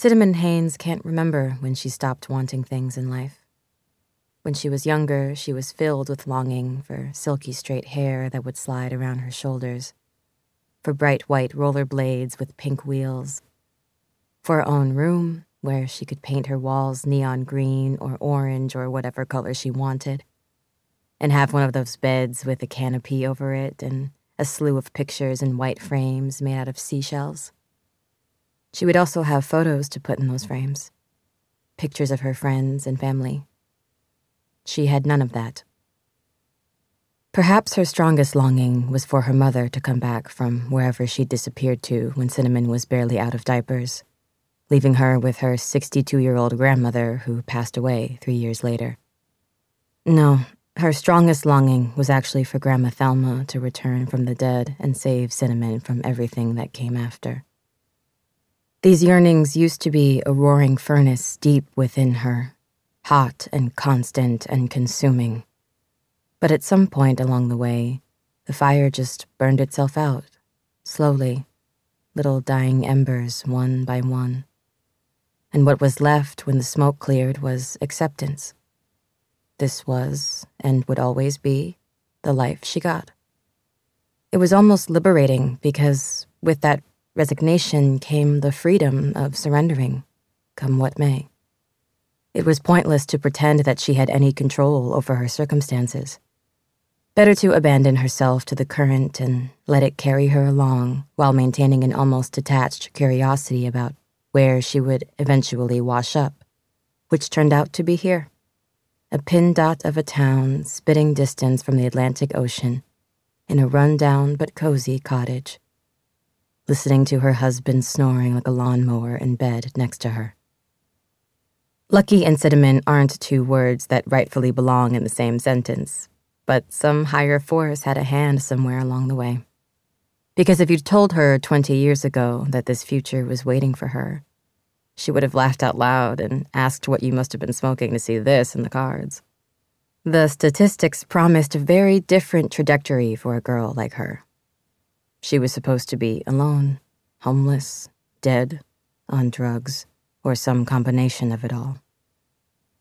Cinnamon Haynes can't remember when she stopped wanting things in life. When she was younger, she was filled with longing for silky straight hair that would slide around her shoulders, for bright white roller blades with pink wheels, for her own room where she could paint her walls neon green or orange or whatever color she wanted, and have one of those beds with a canopy over it and a slew of pictures in white frames made out of seashells. She would also have photos to put in those frames pictures of her friends and family. She had none of that. Perhaps her strongest longing was for her mother to come back from wherever she'd disappeared to when Cinnamon was barely out of diapers, leaving her with her 62 year old grandmother who passed away three years later. No, her strongest longing was actually for Grandma Thelma to return from the dead and save Cinnamon from everything that came after. These yearnings used to be a roaring furnace deep within her, hot and constant and consuming. But at some point along the way, the fire just burned itself out, slowly, little dying embers one by one. And what was left when the smoke cleared was acceptance. This was, and would always be, the life she got. It was almost liberating because, with that resignation came the freedom of surrendering, come what may. It was pointless to pretend that she had any control over her circumstances. Better to abandon herself to the current and let it carry her along while maintaining an almost detached curiosity about where she would eventually wash up, which turned out to be here. A pin dot of a town spitting distance from the Atlantic Ocean in a run-down but cozy cottage listening to her husband snoring like a lawnmower in bed next to her. Lucky and cinnamon aren't two words that rightfully belong in the same sentence, but some higher force had a hand somewhere along the way. Because if you'd told her 20 years ago that this future was waiting for her, she would have laughed out loud and asked what you must have been smoking to see this in the cards. The statistics promised a very different trajectory for a girl like her. She was supposed to be alone, homeless, dead, on drugs, or some combination of it all.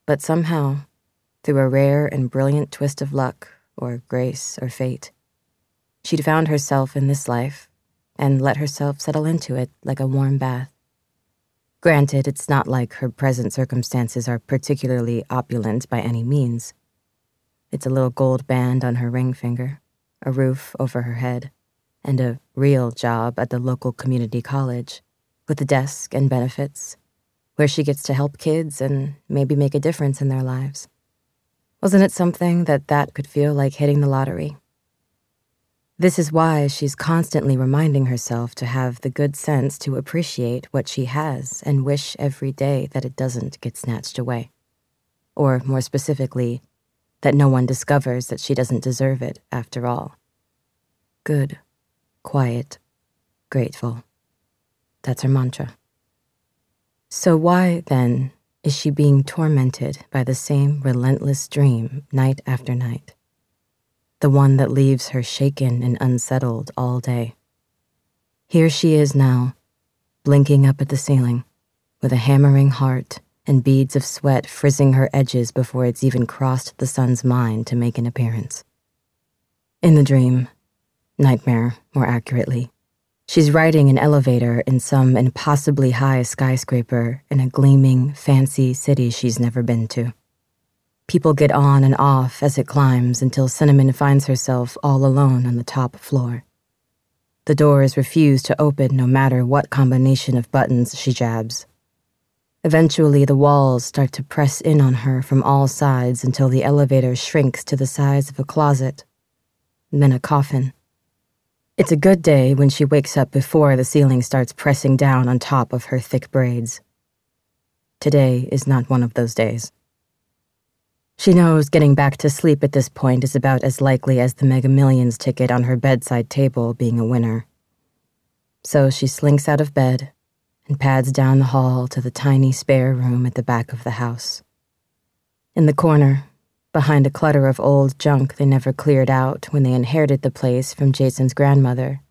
But somehow, through a rare and brilliant twist of luck, or grace, or fate, she'd found herself in this life and let herself settle into it like a warm bath. Granted, it's not like her present circumstances are particularly opulent by any means. It's a little gold band on her ring finger, a roof over her head, and a real job at the local community college with a desk and benefits, where she gets to help kids and maybe make a difference in their lives. Wasn't it something that that could feel like hitting the lottery? This is why she's constantly reminding herself to have the good sense to appreciate what she has and wish every day that it doesn't get snatched away. Or, more specifically, that no one discovers that she doesn't deserve it after all. Good quiet, grateful. That's her mantra. So, why, then, is she being tormented by the same relentless dream night after night? The one that leaves her shaken and unsettled all day. Here she is now, blinking up at the ceiling, with a hammering heart and beads of sweat frizzing her edges before it's even crossed the sun's mind to make an appearance. In the dream, Nightmare, more accurately. She's riding an elevator in some impossibly high skyscraper in a gleaming, fancy city she's never been to. People get on and off as it climbs until Cinnamon finds herself all alone on the top floor. The doors refuse to open no matter what combination of buttons she jabs. Eventually, the walls start to press in on her from all sides until the elevator shrinks to the size of a closet, then a coffin. It's a good day when she wakes up before the ceiling starts pressing down on top of her thick braids. Today is not one of those days. She knows getting back to sleep at this point is about as likely as the Mega Millions ticket on her bedside table being a winner. So she slinks out of bed and pads down the hall to the tiny spare room at the back of the house. In the corner, behind a clutter of old junk they never cleared out when they inherited the place from Jason's grandmother.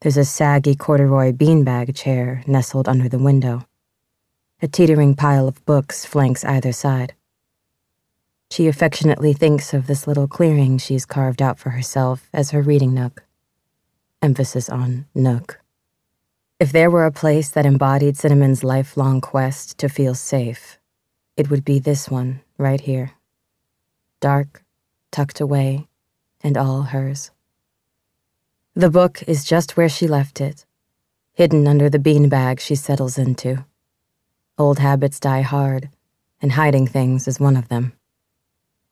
There's a saggy corduroy beanbag chair nestled under the window. A teetering pile of books flanks either side. She affectionately thinks of this little clearing she's carved out for herself as her reading nook. Emphasis on nook. If there were a place that embodied Cinnamon's lifelong quest to feel safe, it would be this one right here. Dark, tucked away, and all hers. The book is just where she left it, hidden under the beanbag she settles into. Old habits die hard, and hiding things is one of them.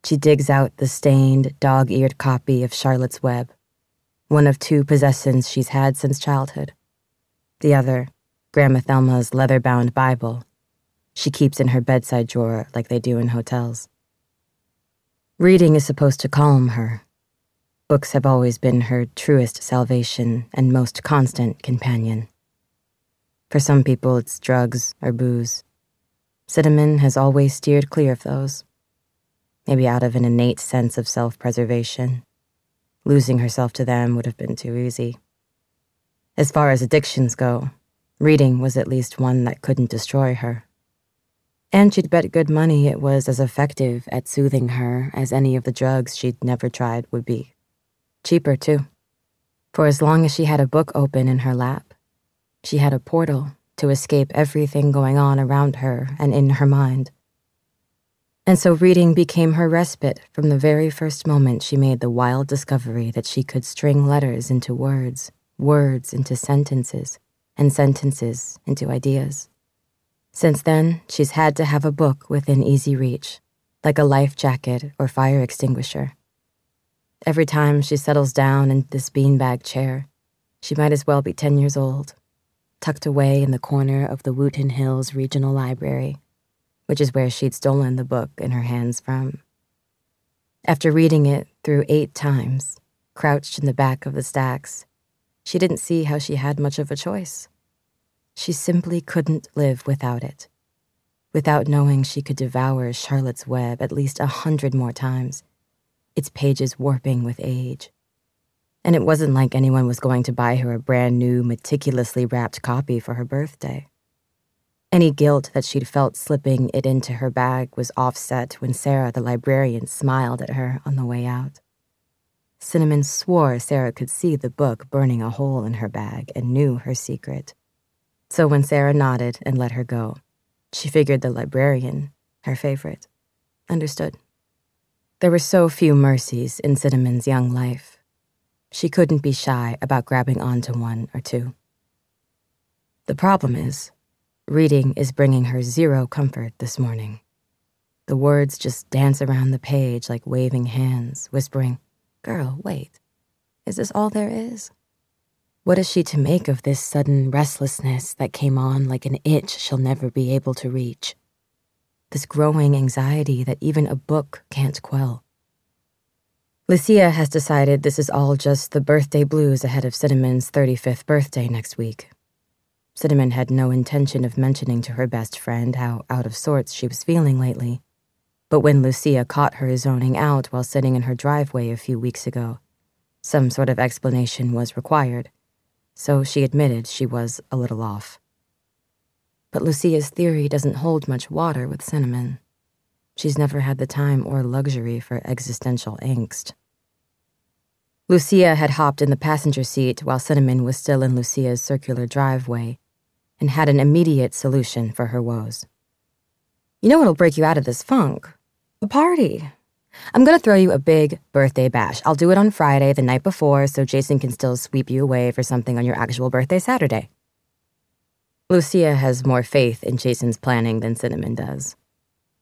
She digs out the stained, dog eared copy of Charlotte's Web, one of two possessions she's had since childhood. The other, Grandma Thelma's leather bound Bible, she keeps in her bedside drawer like they do in hotels. Reading is supposed to calm her. Books have always been her truest salvation and most constant companion. For some people, it's drugs or booze. Cinnamon has always steered clear of those maybe out of an innate sense of self preservation. Losing herself to them would have been too easy. As far as addictions go, reading was at least one that couldn't destroy her. And she'd bet good money it was as effective at soothing her as any of the drugs she'd never tried would be. Cheaper, too. For as long as she had a book open in her lap, she had a portal to escape everything going on around her and in her mind and so reading became her respite from the very first moment she made the wild discovery that she could string letters into words, words into sentences, and sentences into ideas. Since then, she's had to have a book within easy reach, like a life jacket or fire extinguisher. Every time she settles down in this beanbag chair, she might as well be 10 years old, tucked away in the corner of the Wootton Hills Regional Library which is where she'd stolen the book in her hands from. After reading it through eight times, crouched in the back of the stacks, she didn't see how she had much of a choice. She simply couldn't live without it. Without knowing she could devour Charlotte's Web at least a hundred more times, its pages warping with age. And it wasn't like anyone was going to buy her a brand new, meticulously wrapped copy for her birthday. Any guilt that she'd felt slipping it into her bag was offset when Sarah, the librarian, smiled at her on the way out. Cinnamon swore Sarah could see the book burning a hole in her bag and knew her secret. So when Sarah nodded and let her go, she figured the librarian, her favorite, understood. There were so few mercies in Cinnamon's young life. She couldn't be shy about grabbing onto one or two. The problem is, Reading is bringing her zero comfort this morning. The words just dance around the page like waving hands, whispering, Girl, wait. Is this all there is? What is she to make of this sudden restlessness that came on like an itch she'll never be able to reach? This growing anxiety that even a book can't quell. Lucia has decided this is all just the birthday blues ahead of Cinnamon's 35th birthday next week. Cinnamon had no intention of mentioning to her best friend how out of sorts she was feeling lately. But when Lucia caught her zoning out while sitting in her driveway a few weeks ago, some sort of explanation was required, so she admitted she was a little off. But Lucia's theory doesn't hold much water with Cinnamon. She's never had the time or luxury for existential angst. Lucia had hopped in the passenger seat while Cinnamon was still in Lucia's circular driveway and had an immediate solution for her woes. You know what'll break you out of this funk? A party. I'm gonna throw you a big birthday bash. I'll do it on Friday, the night before, so Jason can still sweep you away for something on your actual birthday Saturday. Lucia has more faith in Jason's planning than Cinnamon does.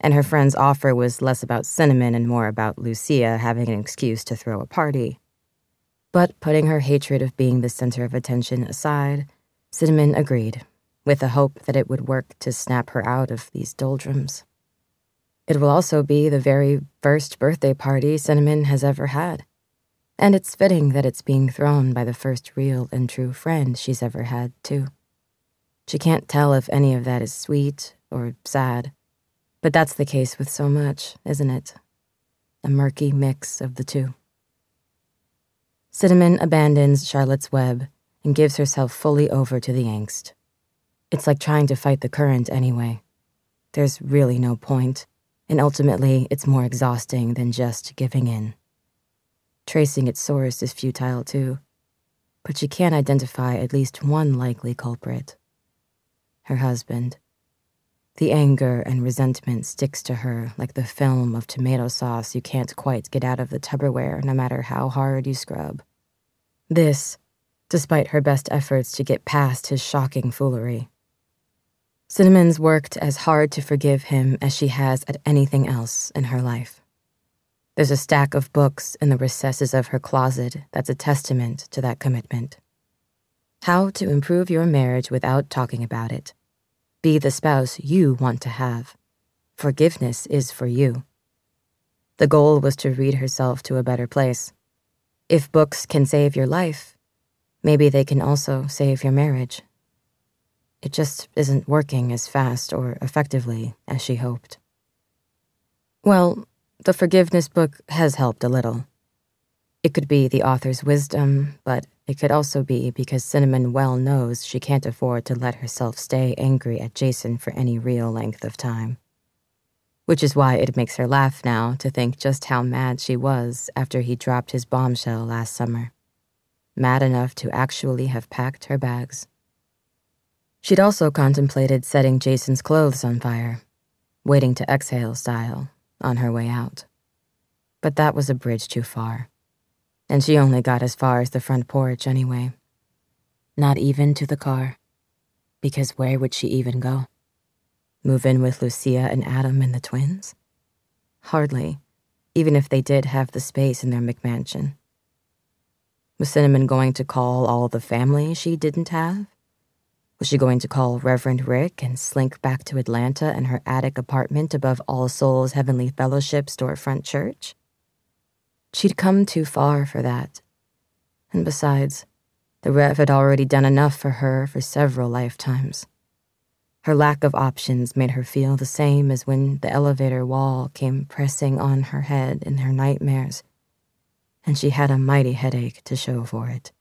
And her friend's offer was less about Cinnamon and more about Lucia having an excuse to throw a party. But putting her hatred of being the center of attention aside, Cinnamon agreed with the hope that it would work to snap her out of these doldrums. It will also be the very first birthday party Cinnamon has ever had, and it's fitting that it's being thrown by the first real and true friend she's ever had, too. She can't tell if any of that is sweet or sad, but that's the case with so much, isn't it? A murky mix of the two. Cinnamon abandons Charlotte's Web and gives herself fully over to the angst. It's like trying to fight the current anyway, there's really no point, and ultimately it's more exhausting than just giving in. Tracing its source is futile too, but she can identify at least one likely culprit her husband. The anger and resentment sticks to her like the film of tomato sauce you can't quite get out of the Tupperware no matter how hard you scrub. This, despite her best efforts to get past his shocking foolery. Cinnamon's worked as hard to forgive him as she has at anything else in her life. There's a stack of books in the recesses of her closet that's a testament to that commitment. How to improve your marriage without talking about it. Be the spouse you want to have. Forgiveness is for you. The goal was to read herself to a better place. If books can save your life, maybe they can also save your marriage. It just isn't working as fast or effectively as she hoped. Well, the forgiveness book has helped a little. It could be the author's wisdom, but it could also be because Cinnamon well knows she can't afford to let herself stay angry at Jason for any real length of time. Which is why it makes her laugh now to think just how mad she was after he dropped his bombshell last summer. Mad enough to actually have packed her bags. She'd also contemplated setting Jason's clothes on fire, waiting to exhale style, on her way out. But that was a bridge too far. And she only got as far as the front porch anyway. Not even to the car. Because where would she even go? Move in with Lucia and Adam and the twins? Hardly, even if they did have the space in their McMansion. Was Cinnamon going to call all the family she didn't have? Was she going to call Reverend Rick and slink back to Atlanta and her attic apartment above All Souls Heavenly Fellowship storefront church? She'd come too far for that. And besides, the Rev had already done enough for her for several lifetimes. Her lack of options made her feel the same as when the elevator wall came pressing on her head in her nightmares, and she had a mighty headache to show for it.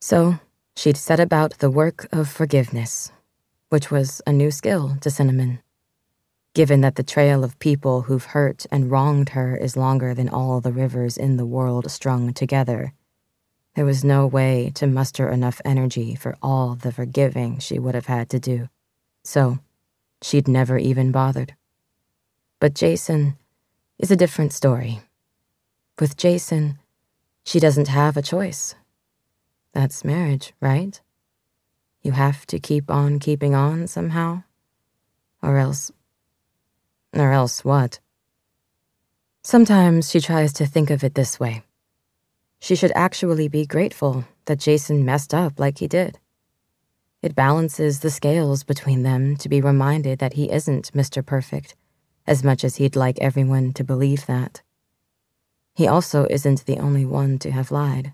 So, she'd set about the work of forgiveness, which was a new skill to Cinnamon. Given that the trail of people who've hurt and wronged her is longer than all the rivers in the world strung together, there was no way to muster enough energy for all the forgiving she would have had to do. So, she'd never even bothered. But Jason is a different story. With Jason, she doesn't have a choice. That's marriage, right? You have to keep on keeping on somehow. Or else. Or else what? Sometimes she tries to think of it this way. She should actually be grateful that Jason messed up like he did. It balances the scales between them to be reminded that he isn't Mr. Perfect, as much as he'd like everyone to believe that. He also isn't the only one to have lied.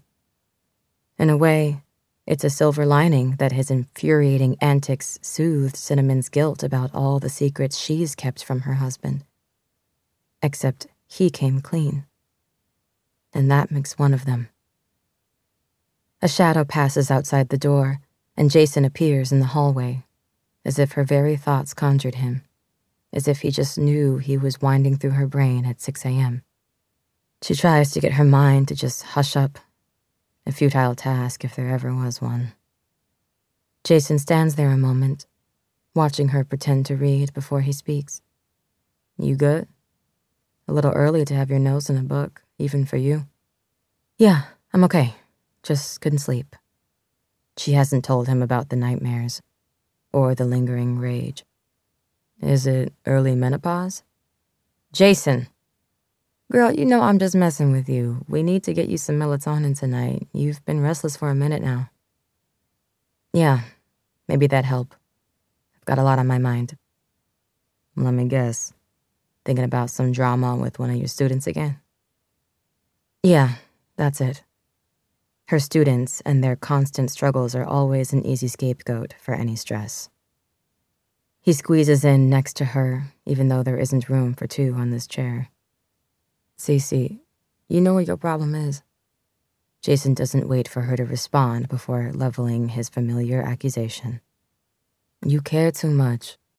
In a way, it's a silver lining that his infuriating antics soothed Cinnamon's guilt about all the secrets she's kept from her husband. Except he came clean. And that makes one of them. A shadow passes outside the door, and Jason appears in the hallway, as if her very thoughts conjured him, as if he just knew he was winding through her brain at 6 a.m. She tries to get her mind to just hush up a futile task if there ever was one. Jason stands there a moment, watching her pretend to read before he speaks. You good? A little early to have your nose in a book, even for you. Yeah, I'm okay. Just couldn't sleep. She hasn't told him about the nightmares or the lingering rage. Is it early menopause? Jason! Girl, you know I'm just messing with you. We need to get you some melatonin tonight. You've been restless for a minute now. Yeah, maybe that'd help. I've got a lot on my mind. Let me guess. Thinking about some drama with one of your students again? Yeah, that's it. Her students and their constant struggles are always an easy scapegoat for any stress. He squeezes in next to her, even though there isn't room for two on this chair. Cece, you know what your problem is. Jason doesn't wait for her to respond before leveling his familiar accusation. You care too much.